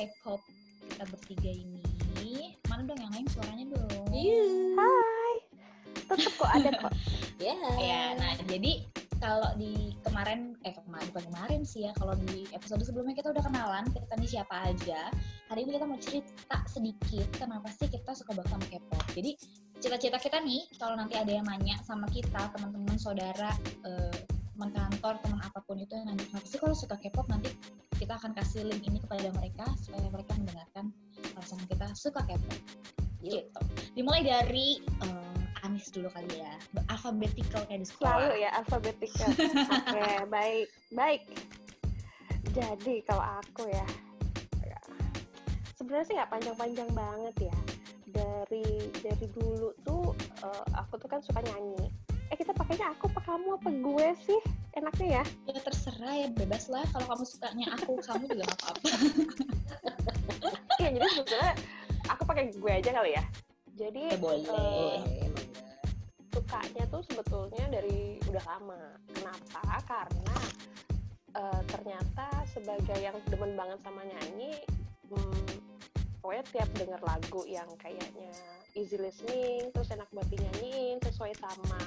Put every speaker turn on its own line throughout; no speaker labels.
K-pop kita bertiga ini. Mana dong yang lain suaranya dong?
Hai. Tetep kok ada kok.
Ya.
Ya, nah jadi kalau di kemarin eh kemarin bukan kemarin sih ya kalau di episode sebelumnya kita udah kenalan kita nih siapa aja hari ini kita mau cerita sedikit kenapa sih kita suka banget sama K-pop jadi cita-cita kita nih kalau nanti ada yang nanya sama kita teman-teman saudara eh, teman kantor teman apa pun itu yang kenapa sih kalau suka K-pop nanti kita akan kasih link ini kepada mereka supaya mereka mendengarkan alasan kita suka K-pop gitu dimulai dari eh, Anis dulu kali ya alphabetical kayak di sekolah
Selalu ya alfabetikal. Oke, baik. Baik. Jadi kalau aku ya, ya, sebenarnya sih nggak panjang-panjang banget ya. Dari dari dulu tuh eh, aku tuh kan suka nyanyi. Eh kita pakainya aku apa kamu apa gue sih? Enaknya ya.
ya terserah ya bebas lah kalau kamu sukanya aku kamu juga apa-apa
Iya jadi sebetulnya aku pakai gue aja kali ya. Jadi
ya boleh
eh, sukanya tuh sebetulnya dari udah lama. Kenapa? Karena eh, ternyata sebagai yang demen banget sama nyanyi, hmm, pokoknya tiap denger lagu yang kayaknya easy listening, terus enak buat dinyanyiin sesuai sama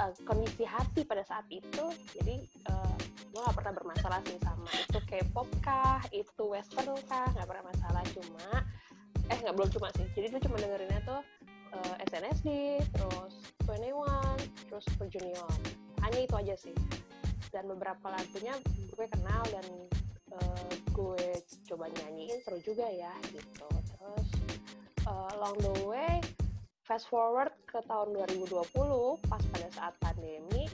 eh, kondisi hati pada saat itu. Jadi eh, gue gak pernah bermasalah sih sama itu K-pop kah, itu western kah, nggak pernah masalah. Cuma eh nggak belum cuma sih. Jadi gue cuma dengerinnya tuh eh, SNSD, terus 21, terus Super Junior. Hanya itu aja sih. Dan beberapa lagunya gue kenal dan eh, gue coba nyanyiin seru juga ya gitu. Terus eh, along the way, fast forward ke tahun 2020 pas pada saat pandemi,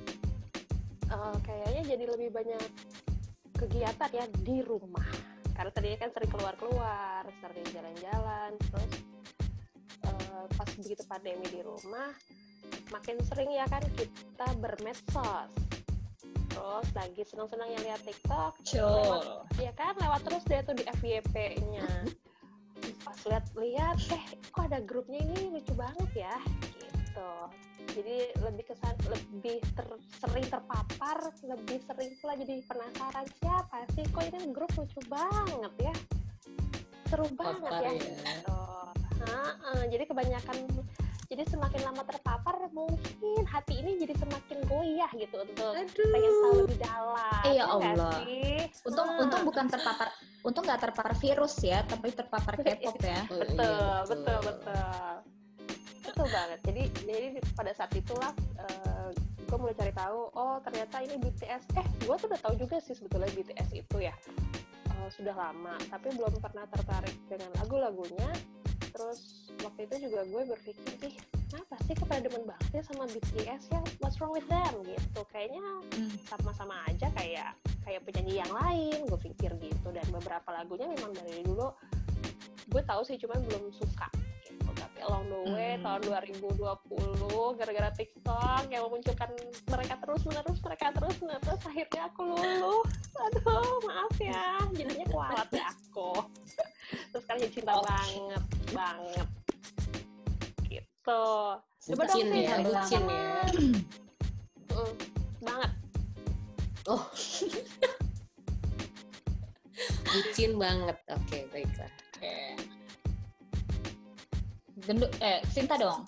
eh, kayaknya jadi lebih banyak kegiatan ya di rumah. Karena tadinya kan sering keluar-keluar, sering jalan-jalan, terus eh, pas begitu pandemi di rumah makin sering ya kan kita bermedsos terus lagi senang-senang yang lihat TikTok
Cul.
ya kan lewat terus dia tuh di FYP-nya pas lihat-lihat eh kok ada grupnya ini? Lucu banget ya. Gitu. Jadi lebih kesan lebih ter- sering terpapar lebih sering pula jadi penasaran siapa sih? Kok ini grup lucu banget ya? Seru banget
Papar
ya,
ya.
gitu. Ha-ha, jadi kebanyakan jadi semakin lama terpapar mungkin hati ini jadi semakin goyah gitu untuk pengen tahu lebih dalam
Eh, ya
nggak
Allah.
sih?
untung
Ah.
untung bukan terpapar untung nggak terpapar virus ya tapi terpapar K-pop ya
Oh,
betul,
iya,
betul, betul, betul banget. Jadi, jadi pada saat itulah gue mulai cari tahu, oh ternyata ini BTS. Eh, gue tuh udah tahu juga sih sebetulnya BTS itu ya Eh, sudah lama, tapi belum pernah tertarik dengan lagu-lagunya. Terus waktu itu juga gue berpikir, ih kenapa sih kepada demen banget ya sama BTS ya? What's wrong with them gitu? Kayaknya
Hmm.
sama-sama aja kayak kayak penyanyi yang lain gue pikir gitu dan beberapa lagunya memang dari dulu gue tahu sih cuman belum suka tapi along the way
Hmm.
tahun 2020 gara-gara TikTok yang memunculkan mereka terus menerus mereka terus menerus akhirnya aku luluh aduh maaf ya jadinya kualat ya aku terus sekarang jadi cinta
Oke.
banget banget gitu Coba dong,
Bucin ya, bucin ya.
Mm, banget
Oh. Bucin banget. Oke, baiklah.
Oke. Gendut eh Sinta dong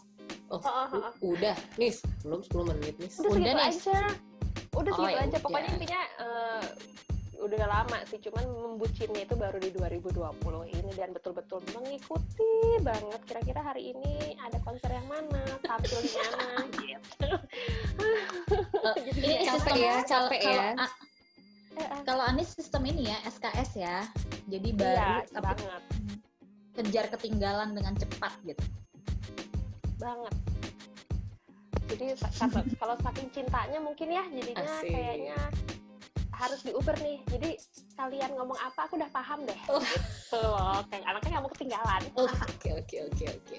Oh,
Oh, oh, oh.
udah, Nis. Belum 10 menit, Nis.
udah,
Udah,
segitu
nih.
aja udah
Oh,
segitu
ya
aja pokoknya
udah.
intinya eh, udah lama sih cuman membucinnya itu baru di 2020 ini dan betul-betul mengikuti banget kira-kira hari ini ada konser yang mana tampil di mana gitu Jadi
ini
capek
sistem
ya,
kalau-
capek
kalau,
ya.
A-
eh, eh,
kalau Anis sistem ini ya SKS ya jadi baru
iya
tapi
banget
kejar ketinggalan dengan cepat gitu.
Banget. Jadi kata- kalau saking cintanya mungkin ya jadinya
Asik.
kayaknya harus di Uber nih. Jadi kalian ngomong apa aku udah paham deh.
Oh.
gitu loh. Kayak anaknya nggak mau ketinggalan.
Oh, Oke, oke, oke, oke.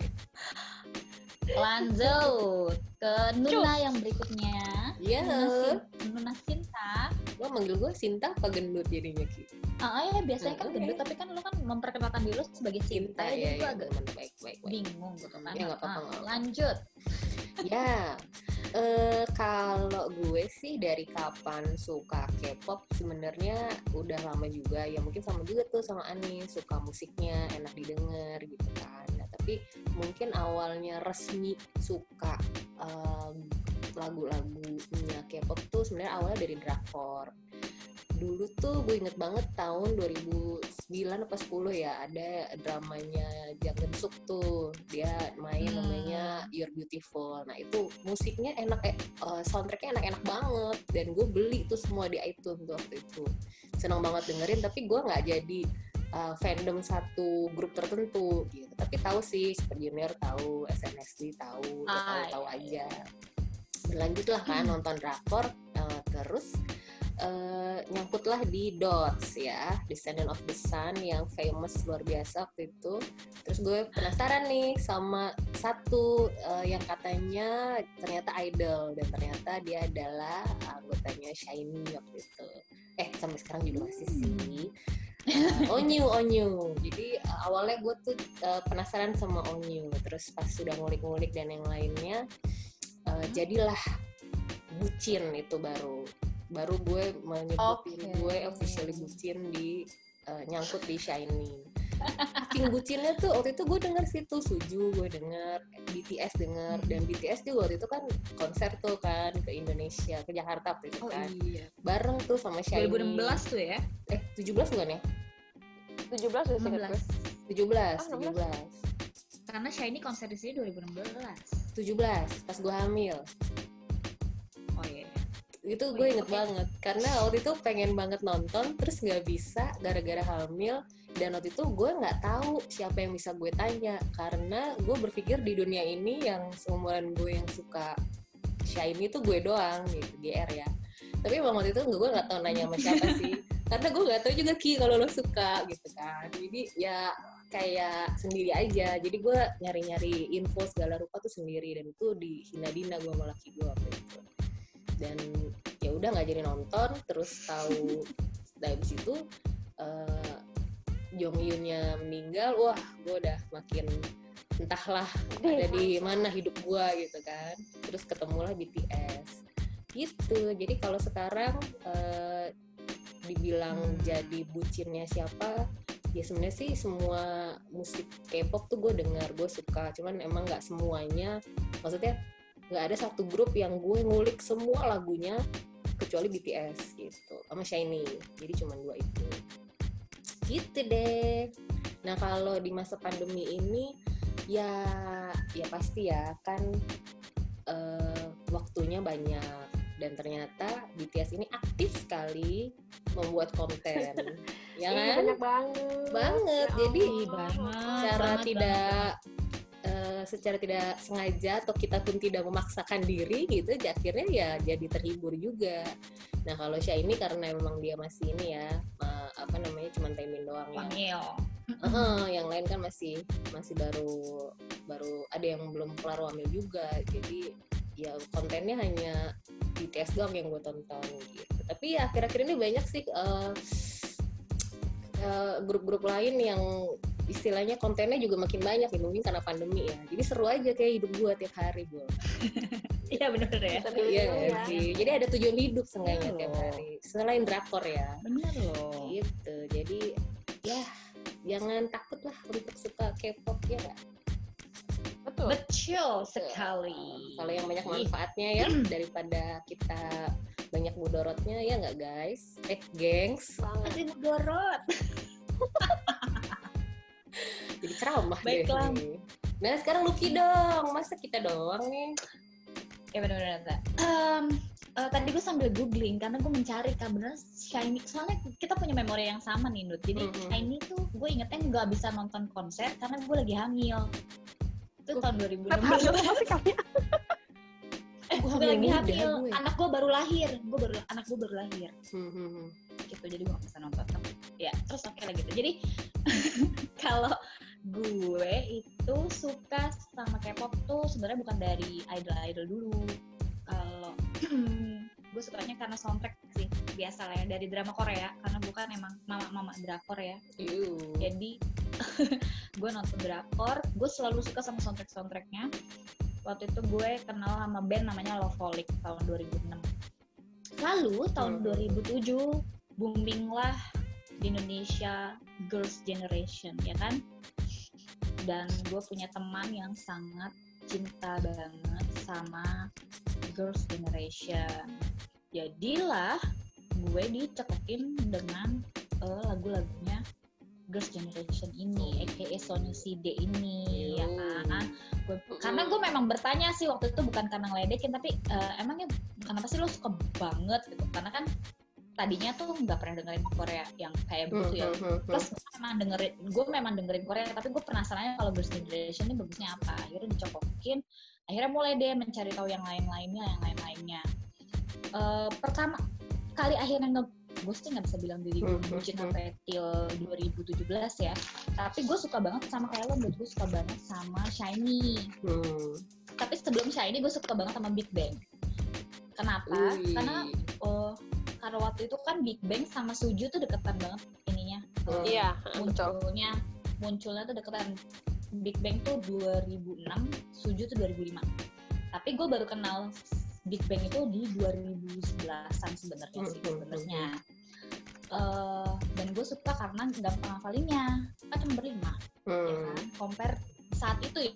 Lanjut ke Nuna yang berikutnya
Iya.
Nuna, Sin- Nuna Sinta
Lo manggil gue Sinta apa gendut jadinya, Ki?
Ah ya biasanya kan
Oke.
gendut tapi kan lu kan memperkenalkan diri lu sebagai Sinta,
Sinta,
jadi
ya,
gue
ya,
agak
baik, baik, baik.
bingung gitu kan.
Ya, apa-apa,
Ah,
apa-apa.
lanjut.
Ya, Eh, kalau gue sih dari kapan suka K-pop sebenarnya udah lama juga ya mungkin sama juga tuh sama Ani suka musiknya enak didengar gitu kan tapi mungkin awalnya resmi suka em, lagu-lagunya K-pop tuh sebenarnya awalnya dari drakor. Dulu tuh gue inget banget tahun 2009 apa 10 ya ada dramanya Jang Geun Suk tuh. Dia main
Hmm.
namanya You're Beautiful. Nah itu musiknya enak eh eh, soundtracknya enak-enak banget. Dan gue beli tuh semua di iTunes tuh waktu itu. Senang banget dengerin tapi gue nggak jadi eh, fandom satu grup tertentu gitu. Tapi tahu sih Super Junior tahu SNSD tahu ya
Ah,
tahu tahu
iya,
aja berlanjutlah kan nonton drakor eh, terus eh, nyangkutlah di Dots ya Descendant of the Sun yang famous luar biasa waktu itu. Terus gue penasaran nih sama satu eh, yang katanya ternyata idol dan ternyata dia adalah anggotanya Shiny waktu itu. Eh sampai sekarang juga masih sih Uh, Onyu Onyu. Jadi uh, awalnya gue tuh uh, penasaran sama Onyu. Terus pas sudah ngulik-ngulik dan yang lainnya uh, jadilah bucin itu baru. Baru gue menyebut diri
Oke.
gue officially bucin di uh, nyangkut di Shiny Saking bucinnya tuh waktu itu gue denger situ Suju gue denger BTS denger dan BTS juga waktu itu kan konser tuh kan ke Indonesia ke Jakarta waktu itu
Oh
kan
iya.
bareng tuh sama Shiny
2016 tuh ya.
eh 17 bukan ya
17 udah singkat gue
17
Ah,
17
Karena Shiny konser di sini 2016.
17 pas gue hamil
Oh.
Itu gue inget banget. Karena waktu itu pengen banget nonton terus nggak bisa gara-gara hamil. Dan waktu itu gue nggak tahu siapa yang bisa gue tanya. Karena gue berpikir di dunia ini yang seumuran gue yang suka shiny tuh gue doang gitu GR ya. Tapi emang waktu itu gue nggak tahu nanya sama siapa sih. Karena gue nggak tahu juga ki kalau lo suka gitu kan. Jadi ya kayak sendiri aja. Jadi gue nyari-nyari info segala rupa tuh sendiri. Dan itu di Hinadina gue sama laki gue waktu itu dan ya udah nggak jadi nonton terus tahu dari situ uh, Jong Yunnya meninggal wah gue udah makin entahlah ada di mana hidup gue gitu kan. Terus ketemulah BTS gitu. Jadi kalau sekarang eh, dibilang
Hmm.
jadi bucinnya siapa ya sebenarnya sih semua musik K-pop tuh gue dengar gue suka. Cuman emang nggak semuanya. Maksudnya nggak ada satu grup yang gue ngulik semua lagunya kecuali BTS gitu. Sama Shiny. Jadi cuma dua itu. Gitu deh. Nah kalau di masa pandemi ini ya ya pasti ya kan eh, waktunya banyak. Dan ternyata BTS ini aktif sekali membuat konten. Ya
Iya,
kan?
banyak banget.
Banget.
Ya
jadi
banget.
secara
banget,
tidak eh, secara tidak sengaja atau kita pun tidak memaksakan diri gitu ya akhirnya ya jadi terhibur juga. Nah kalau Shiny karena memang dia masih ini ya apa namanya cuma timing doang ya. Heeh, yang lain kan masih masih baru baru ada yang belum kelar wamil juga. Jadi ya kontennya hanya BTS doang yang gue tonton gitu. Tapi ya akhir-akhir ini banyak sih eh, eh, grup-grup lain yang istilahnya kontennya juga makin banyak ya mungkin karena pandemi ya jadi seru aja kayak hidup gue tiap hari gue
Iya bener ya.
Bisa pilih
iya
ya.
sih jadi ada tujuan hidup seenggaknya tiap
Oh.
hari selain drakor ya
Bener loh.
gitu jadi ya jangan takut lah untuk suka K-pop ya nggak?
betul
Betul sekali.
kalau yang banyak manfaatnya ya daripada kita banyak mudorotnya ya nggak guys eh gengs
banget
Masih mudorot.
jadi ceramah
Baiklah.
deh nah sekarang Lucky dong. Masa kita doang nih?
Ya bener-bener. Um, eh, tadi gue sambil googling karena gue mencari kan bener Shiny soalnya kita punya memori yang sama nih Nut. Jadi
Mhm.
Shiny tuh gue ingetnya nggak bisa nonton konser karena gue lagi hamil. Itu
Uh,
tahun
Kenapa? Harus
2016
masih kami
eh,
Gua
gue lagi hamil
gue.
anak gue baru lahir. Gue baru anak gue baru lahir.
Hmm, hmm, hmm.
Gitu jadi gue gak bisa nonton ya terus oke lah gitu. Jadi kalau gue itu suka sama K-pop tuh sebenarnya bukan dari idol-idol dulu. Kalau gue sukanya karena soundtrack sih biasa lah ya dari drama Korea karena bukan emang mama-mama drakor ya.
Yuh.
jadi gue nonton drakor gue selalu suka sama soundtrack soundtracknya waktu itu gue kenal sama band namanya Loveholic tahun 2006 lalu tahun
Hmm.
2007 booming lah di Indonesia Girls Generation ya kan dan gue punya teman yang sangat cinta banget sama Girls Generation jadilah gue dicekokin dengan eh, lagu-lagunya Girls Generation ini, aka Sony CD ini, ya kan? Gua- karena gue memang bertanya sih waktu itu bukan karena ngeledekin, tapi eh, emangnya kenapa sih lo suka banget gitu? Karena kan tadinya tuh nggak pernah dengerin Korea yang kayak
Hmm,
begitu ya.
hmm, hmm, hmm.
Terus gue memang dengerin, gue memang dengerin Korea, tapi gue penasarannya kalau Girls Generation ini bagusnya apa. Akhirnya dicokokin, akhirnya mulai deh mencari tahu yang lain-lainnya, yang lain-lainnya. Eh, pertama kali akhirnya nge gue sih nggak bisa bilang diri gue
Hmm, hmm,
bucin
hmm.
sampai till 2017 ya tapi gue suka banget sama kayak lo gue suka banget sama Shiny
Hmm.
tapi sebelum Shiny gue suka banget sama Big Bang kenapa karena oh karena waktu itu kan Big Bang sama Suju tuh deketan banget ininya.
Hmm.
Iya, betul.
munculnya munculnya tuh deketan. Big Bang tuh 2006 Suju tuh 2005 tapi gue baru kenal Big Bang itu di 2011an sebenarnya sih
Hmm, hmm,
sebenarnya. Eh, dan gue suka karena gampang hafalinnya kan cuma berlima ya
Hmm.
kan compare saat itu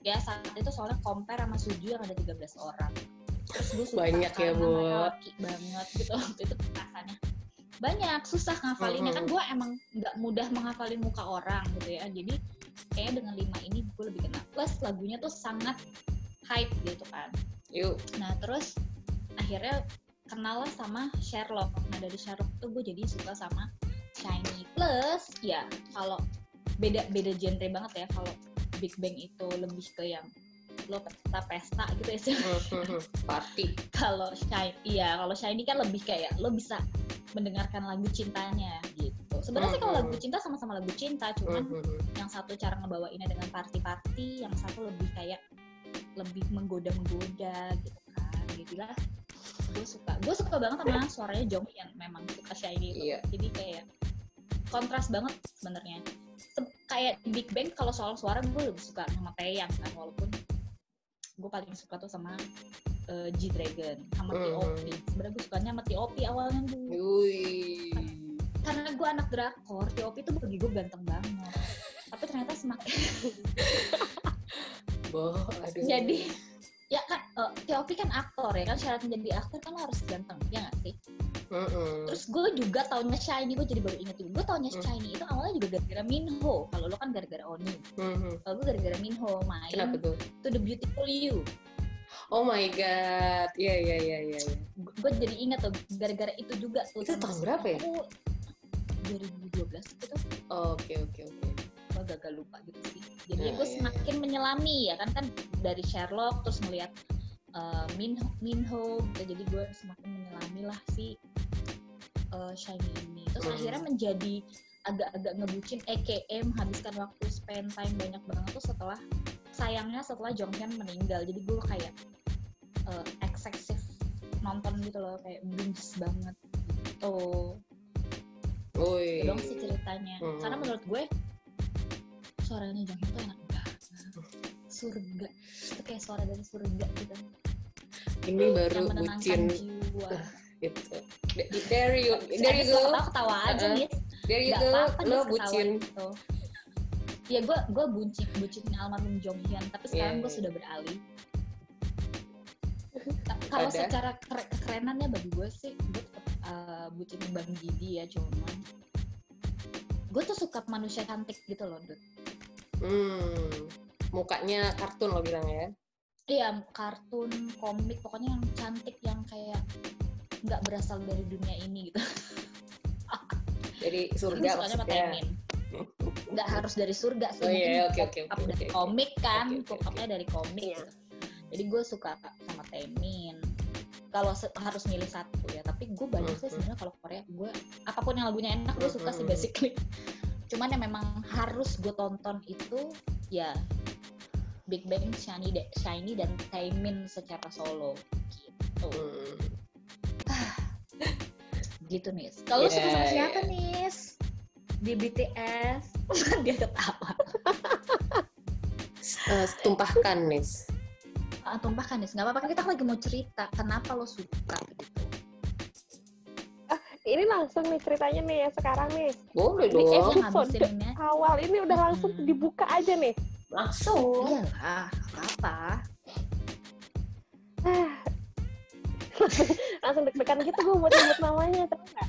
ya. Saat itu soalnya compare sama Suju yang ada 13 orang terus gue
Banyak ya, Bu.
laki banget gitu waktu itu rasanya banyak susah ngafalinnya kan gue emang nggak mudah menghafalin muka orang gitu ya. Jadi kayaknya dengan lima ini gue lebih kenal plus lagunya tuh sangat hype gitu kan.
Yuk.
nah terus akhirnya kenal lah sama Sherlock. Nah dari Sherlock tuh gue jadi suka sama Shiny. Plus ya kalau beda beda genre banget ya. Kalau Big Bang itu lebih ke yang gitu ya sih.
Hmm, hmm, hmm. Party.
kalau Shiny iya kalau Shiny kan lebih kayak lo bisa mendengarkan lagu cintanya gitu sebenarnya sih kalau
Mhm.
lagu cinta sama-sama lagu cinta cuman
hmm, hmm.
yang satu cara ngebawainnya dengan party-party yang satu lebih kayak lebih menggoda-menggoda gitu kan jadilah gue suka gue suka banget sama suaranya Jong yang memang suka Shiny itu
Iya.
jadi kayak kontras banget sebenarnya Se- kayak Big Bang kalau soal suara gue lebih suka sama Taeyang kan walaupun gue paling suka tuh sama eh, G Dragon sama
Mhm.
T.O.P sebenarnya gue sukanya sama T.O.P awalnya dulu
Wih.
karena gue anak drakor T.O.P tuh bagi gue ganteng banget tapi ternyata semakin
Boh, aduh.
jadi ya kan eh, T.O.P kan aktor ya kan syarat menjadi aktor kan lo harus ganteng ya nggak sih
Mm-mm.
terus gue juga taunya Shiny gue jadi baru inget juga gue taunya
Hmm.
Shiny itu awalnya juga gara-gara Minho kalau lo kan gara-gara Oni
Mhm.
kalau gue gara-gara Minho main
Kenapa tuh?
To The Beautiful You
Oh my god. Iya iya iya iya. iya.
gue jadi inget tuh gara-gara itu juga tuh
Itu tahun berapa ya?
aku 2012 gitu
Oke oke oke.
gue gagal lupa gitu sih jadi
Ya,
gue
ya.
semakin menyelami ya kan kan dari Sherlock terus ngeliat uh, Minho, Minho gitu jadi gue semakin menyelami lah si uh, Shiny ini. Terus
Hmm.
akhirnya menjadi agak-agak ngebucin EKM menghabiskan waktu spend time banyak banget. Tuh setelah sayangnya setelah Jonghyun meninggal jadi gue kayak uh, excessive nonton gitu loh kayak binge banget. Gitu itu dong sih ceritanya.
Hmm.
karena menurut gue suaranya Jonghyun tuh enak surga itu kayak suara dari surga gitu
Ini baru bucin
jiwa
gitu. D- There you, there you go,
ketawa ketawa aja
Uh-uh.
nih
there you
nggak
go. Lo bucin.
gitu ya gue gue bucin bucin almarhum Jonghyun tapi sekarang
Iya,
gue
iya.
sudah beralih Ka- kalau secara kere- kekerenannya bagi gue sih gue tetap uh, bucin Bang Gidi ya cuman gue tuh suka manusia cantik gitu loh Dut.
Hmm. Mukanya kartun lo bilang ya.
Iya, kartun, komik, pokoknya yang cantik yang kayak nggak berasal dari dunia ini gitu.
Jadi surga
sama
maksudnya.
Nggak harus dari surga sih,
Oh iya, oke,
up
oke,
dari
oke.
komik kan,
oke,
pop up-nya dari komik.
Iya.
gitu. Jadi gue suka sama Taemin. Kalau harus milih satu ya, tapi gue banyak sih
Mhm.
sebenarnya kalau Korea gue apa pun yang lagunya enak gue suka sih
Mhm.
basically. Cuman yang memang harus gue tonton itu ya Big Bang, Shiny, Shiny dan Taemin secara solo gitu.
Hmm.
gitu nih. Kalau lu suka sama
Yeah,
siapa
yeah.
nih? Di BTS dia ketawa.
Eh, tumpahkan nis.
Ah, tumpahkan nih, nggak apa-apa kan kita lagi mau cerita kenapa lo suka gitu.
Ini langsung nih ceritanya nih ya sekarang nih.
Boleh
Di
dong.
episode
ini.
awal ini udah langsung
Hmm.
dibuka aja nih.
Langsung.
Iyalah, apa?
langsung deg-degan gitu gue buat nyebut namanya tau nggak?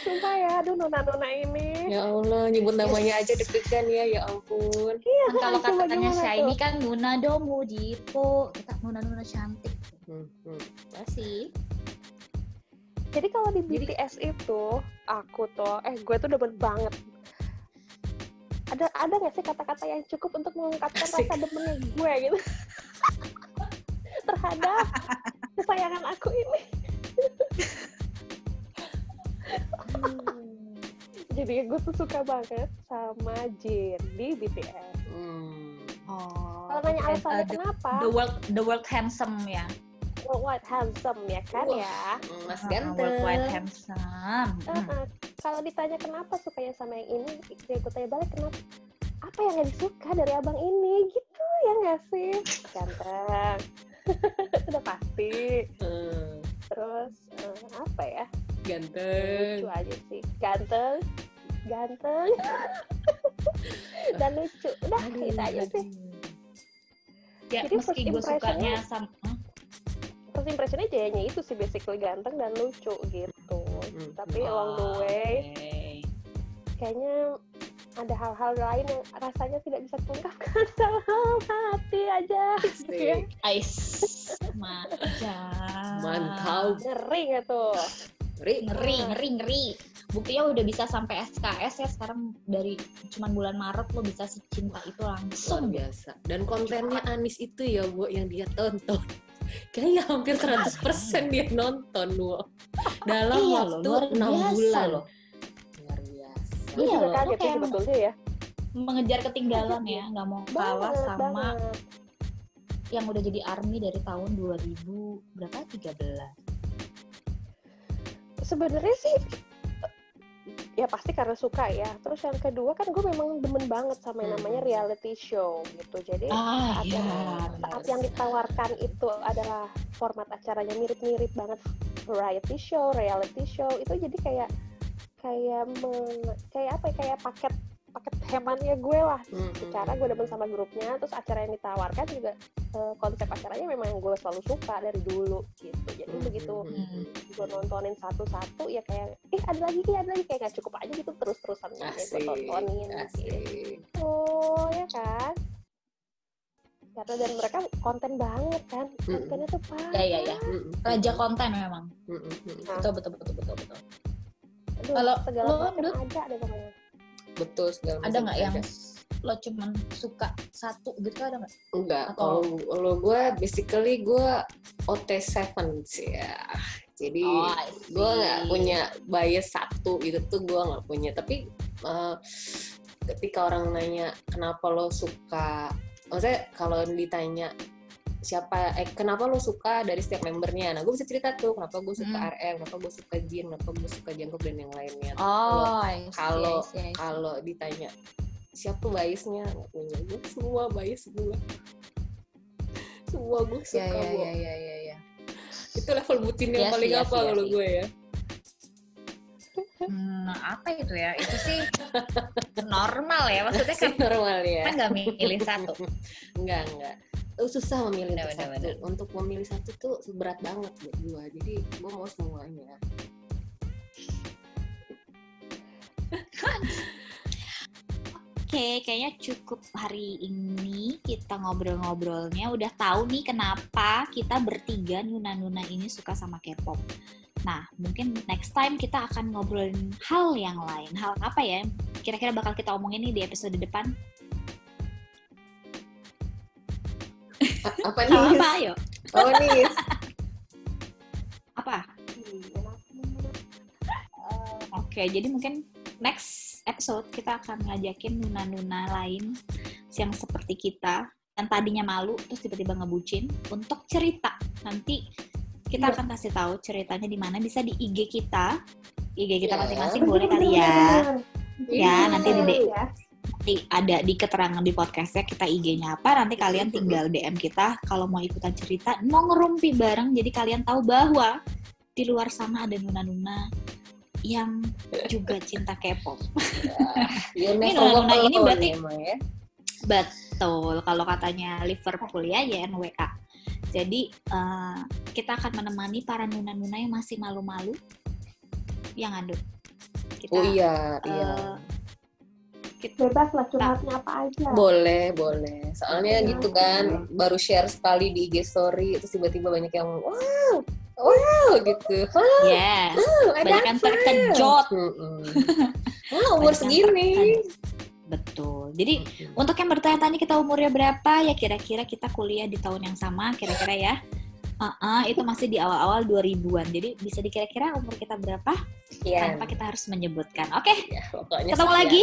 Sumpah ya, aduh nona-nona ini.
Ya Allah, nyebut namanya aja deg-degan ya, ya ampun.
Kan kalau
Coba
katanya
gimana
Shiny
tuh?
kan Nuna Domu Dipo, kita Nuna-Nuna cantik.
Hmm, hmm.
Masih.
Jadi kalau di
Jadi-
BTS itu, aku tuh, eh gue tuh demen banget. Ada ada nggak sih kata-kata yang cukup untuk mengungkapkan
Asik.
rasa demennya gue gitu terhadap kesayangan aku ini. Jadi gue tuh suka banget sama Jin di BTS.
Hmm.
Oh.
Kalau nanya alasannya
uh, the,
kenapa,
the world the world handsome ya.
worldwide handsome ya kan
Wah.
ya.
Mas
Uh,
ganteng.
Worldwide handsome. Hmm.
Uh-uh. Kalau ditanya kenapa sukanya sama yang ini, ya gue tanya balik kenapa? Apa yang gak disuka dari abang ini? Gitu ya nggak sih? Ganteng. Sudah pasti.
Hmm.
Terus eh, apa ya?
Ganteng.
Lucu aja sih. Ganteng. Ganteng. Dan lucu. Udah
Aduh,
itu aja sih.
Ya,
Jadi
meski
first
gue sukanya
impressionnya-
sama hmm,
First impressionnya jayanya itu sih basically ganteng dan lucu gitu.
Hmm.
Tapi along the way kayaknya ada hal-hal lain yang rasanya tidak bisa terungkapkan dalam hati aja gitu ya.
Ais. Macam.
Mantap.
ngeri nggak tuh
Ngeri.
Ngeri, ngeri, ngeri. Buktinya udah bisa sampai SKS ya sekarang dari cuman bulan Maret lo bisa secinta itu
Luar
langsung.
biasa. Dan kontennya Anis itu ya, Bu, yang dia tonton. Kayaknya hampir 100% dia nonton, Bu. Dalam
Iya loh,
waktu
luar
6
biasa
bulan.
loh.
Luar biasa.
gue
Iya
juga
lo
kaget sih
kayak
sebetulnya ya
Mengejar ketinggalan ya, nggak mau kalah
banget
sama
banget
yang udah jadi army dari tahun 2000 berapa? 13.
sebenarnya sih ya pasti karena suka ya. Terus yang kedua kan gue memang demen banget sama yang namanya
Hmm.
reality show gitu. Jadi
Ah,
saat,
iya.
yang, saat yang ditawarkan itu adalah format acaranya mirip-mirip banget. Variety show, reality show. Itu jadi kayak kayak men- kayak apa ya? Kayak paket paket hemannya gue lah.
Hmm,
secara gue demen sama grupnya terus acara yang ditawarkan juga eh, konsep acaranya memang yang gue selalu suka dari dulu gitu. Jadi
Hmm,
begitu
hmm,
gue nontonin satu-satu ya kayak ih ada lagi ih, ada lagi. Kayak nggak cukup aja gitu terus-terusan
Asik,
tontonin gitu.
asik.
oh ya kan? Karena dan mereka konten banget kan? Kontennya tuh parah.
Ya, ya, ya. Raja konten memang.
Nah,
Betul, betul, betul, betul, betul.
aduh,
Kalau
segala
lo,
macam ada deh pokoknya
Betul segala
Ada
macam
nggak yang
ada.
lo cuman suka satu gitu ada nggak?
Enggak, kalau kalau gue basically gue OT7 sih ya. Jadi
Oh,
gue nggak punya bias satu gitu tuh gue nggak punya. Tapi eh, ketika orang nanya kenapa lo suka, maksudnya kalau ditanya siapa, eh kenapa lo suka dari setiap membernya, nah gue bisa cerita tuh kenapa gue suka
Hmm.
RM, kenapa gue suka Jin, kenapa gue suka Jungkook dan yang lainnya.
Oh,
kalau-. Kalau ditanya siapa biasnya nggak punya gue semua bias gue semua gue suka
Ya, ya,
Bu.
ya, ya, ya, ya.
itu level bucin yang
Iya
paling
sih, iya
apa
sih, iya
kalau
sih.
gue ya
Hmm, apa itu ya? Itu sih normal ya. Maksudnya kan
normal ya
kan nggak milih satu.
enggak enggak susah memilih
Bener,
untuk
bener,
satu
bener.
untuk memilih satu tuh berat banget buat gue jadi gue mau semuanya
Oke, kayaknya cukup hari ini kita ngobrol-ngobrolnya. Udah tahu nih kenapa kita bertiga Nuna-Nuna ini suka sama K-pop. Nah, mungkin next time kita akan ngobrolin hal yang lain. Hal apa ya? Kira-kira bakal kita omongin nih di episode depan.
Apa nih
apa, ayo?
oh nih
Apa? Oke, jadi mungkin next episode kita akan ngajakin nuna-nuna lain yang seperti kita yang tadinya malu terus tiba-tiba ngebucin untuk cerita. Nanti kita
Iya.
akan kasih tahu ceritanya di mana bisa di IG kita. IG kita
Iya.
masing-masing boleh kali ya. Ya, nanti di
ya.
Nanti ada di keterangan di podcastnya kita IG-nya apa nanti kalian tinggal DM kita kalau mau ikutan cerita mau ngerumpi bareng jadi kalian tahu bahwa di luar sana ada nuna-nuna yang juga cinta K-pop.
You
Ini
never walk
nuna-nuna ini berarti-
emang ya.
Betul, kalau katanya Liverpool ya YNWK. Jadi eh, kita akan menemani para nuna-nuna yang masih malu-malu yang ngandut. Kita,
Oh iya,
eh,
iya.
Kita
bebas lah curhatnya apa aja
Boleh, boleh. Soalnya
Iya.
gitu kan, baru share sekali di IG story, terus tiba-tiba banyak yang wow, wow gitu. Wow,
yes,
ada
banyak yang terkejut.
Mm-mm. Wah, umur
yang
segini.
Betul. Jadi
Mm-mm.
untuk yang bertanya-tanya kita umurnya berapa ya kira-kira kita kuliah di tahun yang sama kira-kira ya. Uh-uh, itu masih di awal-awal 2000-an. Jadi bisa dikira-kira umur kita berapa
Sekian.
tanpa kita harus menyebutkan. Oke,
Ya, pokoknya
ketemu
sekian.
lagi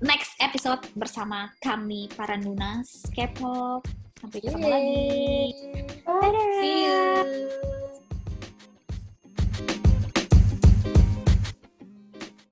next episode bersama kami para Nunas K-pop. Sampai
jumpa
lagi. Bye. See you.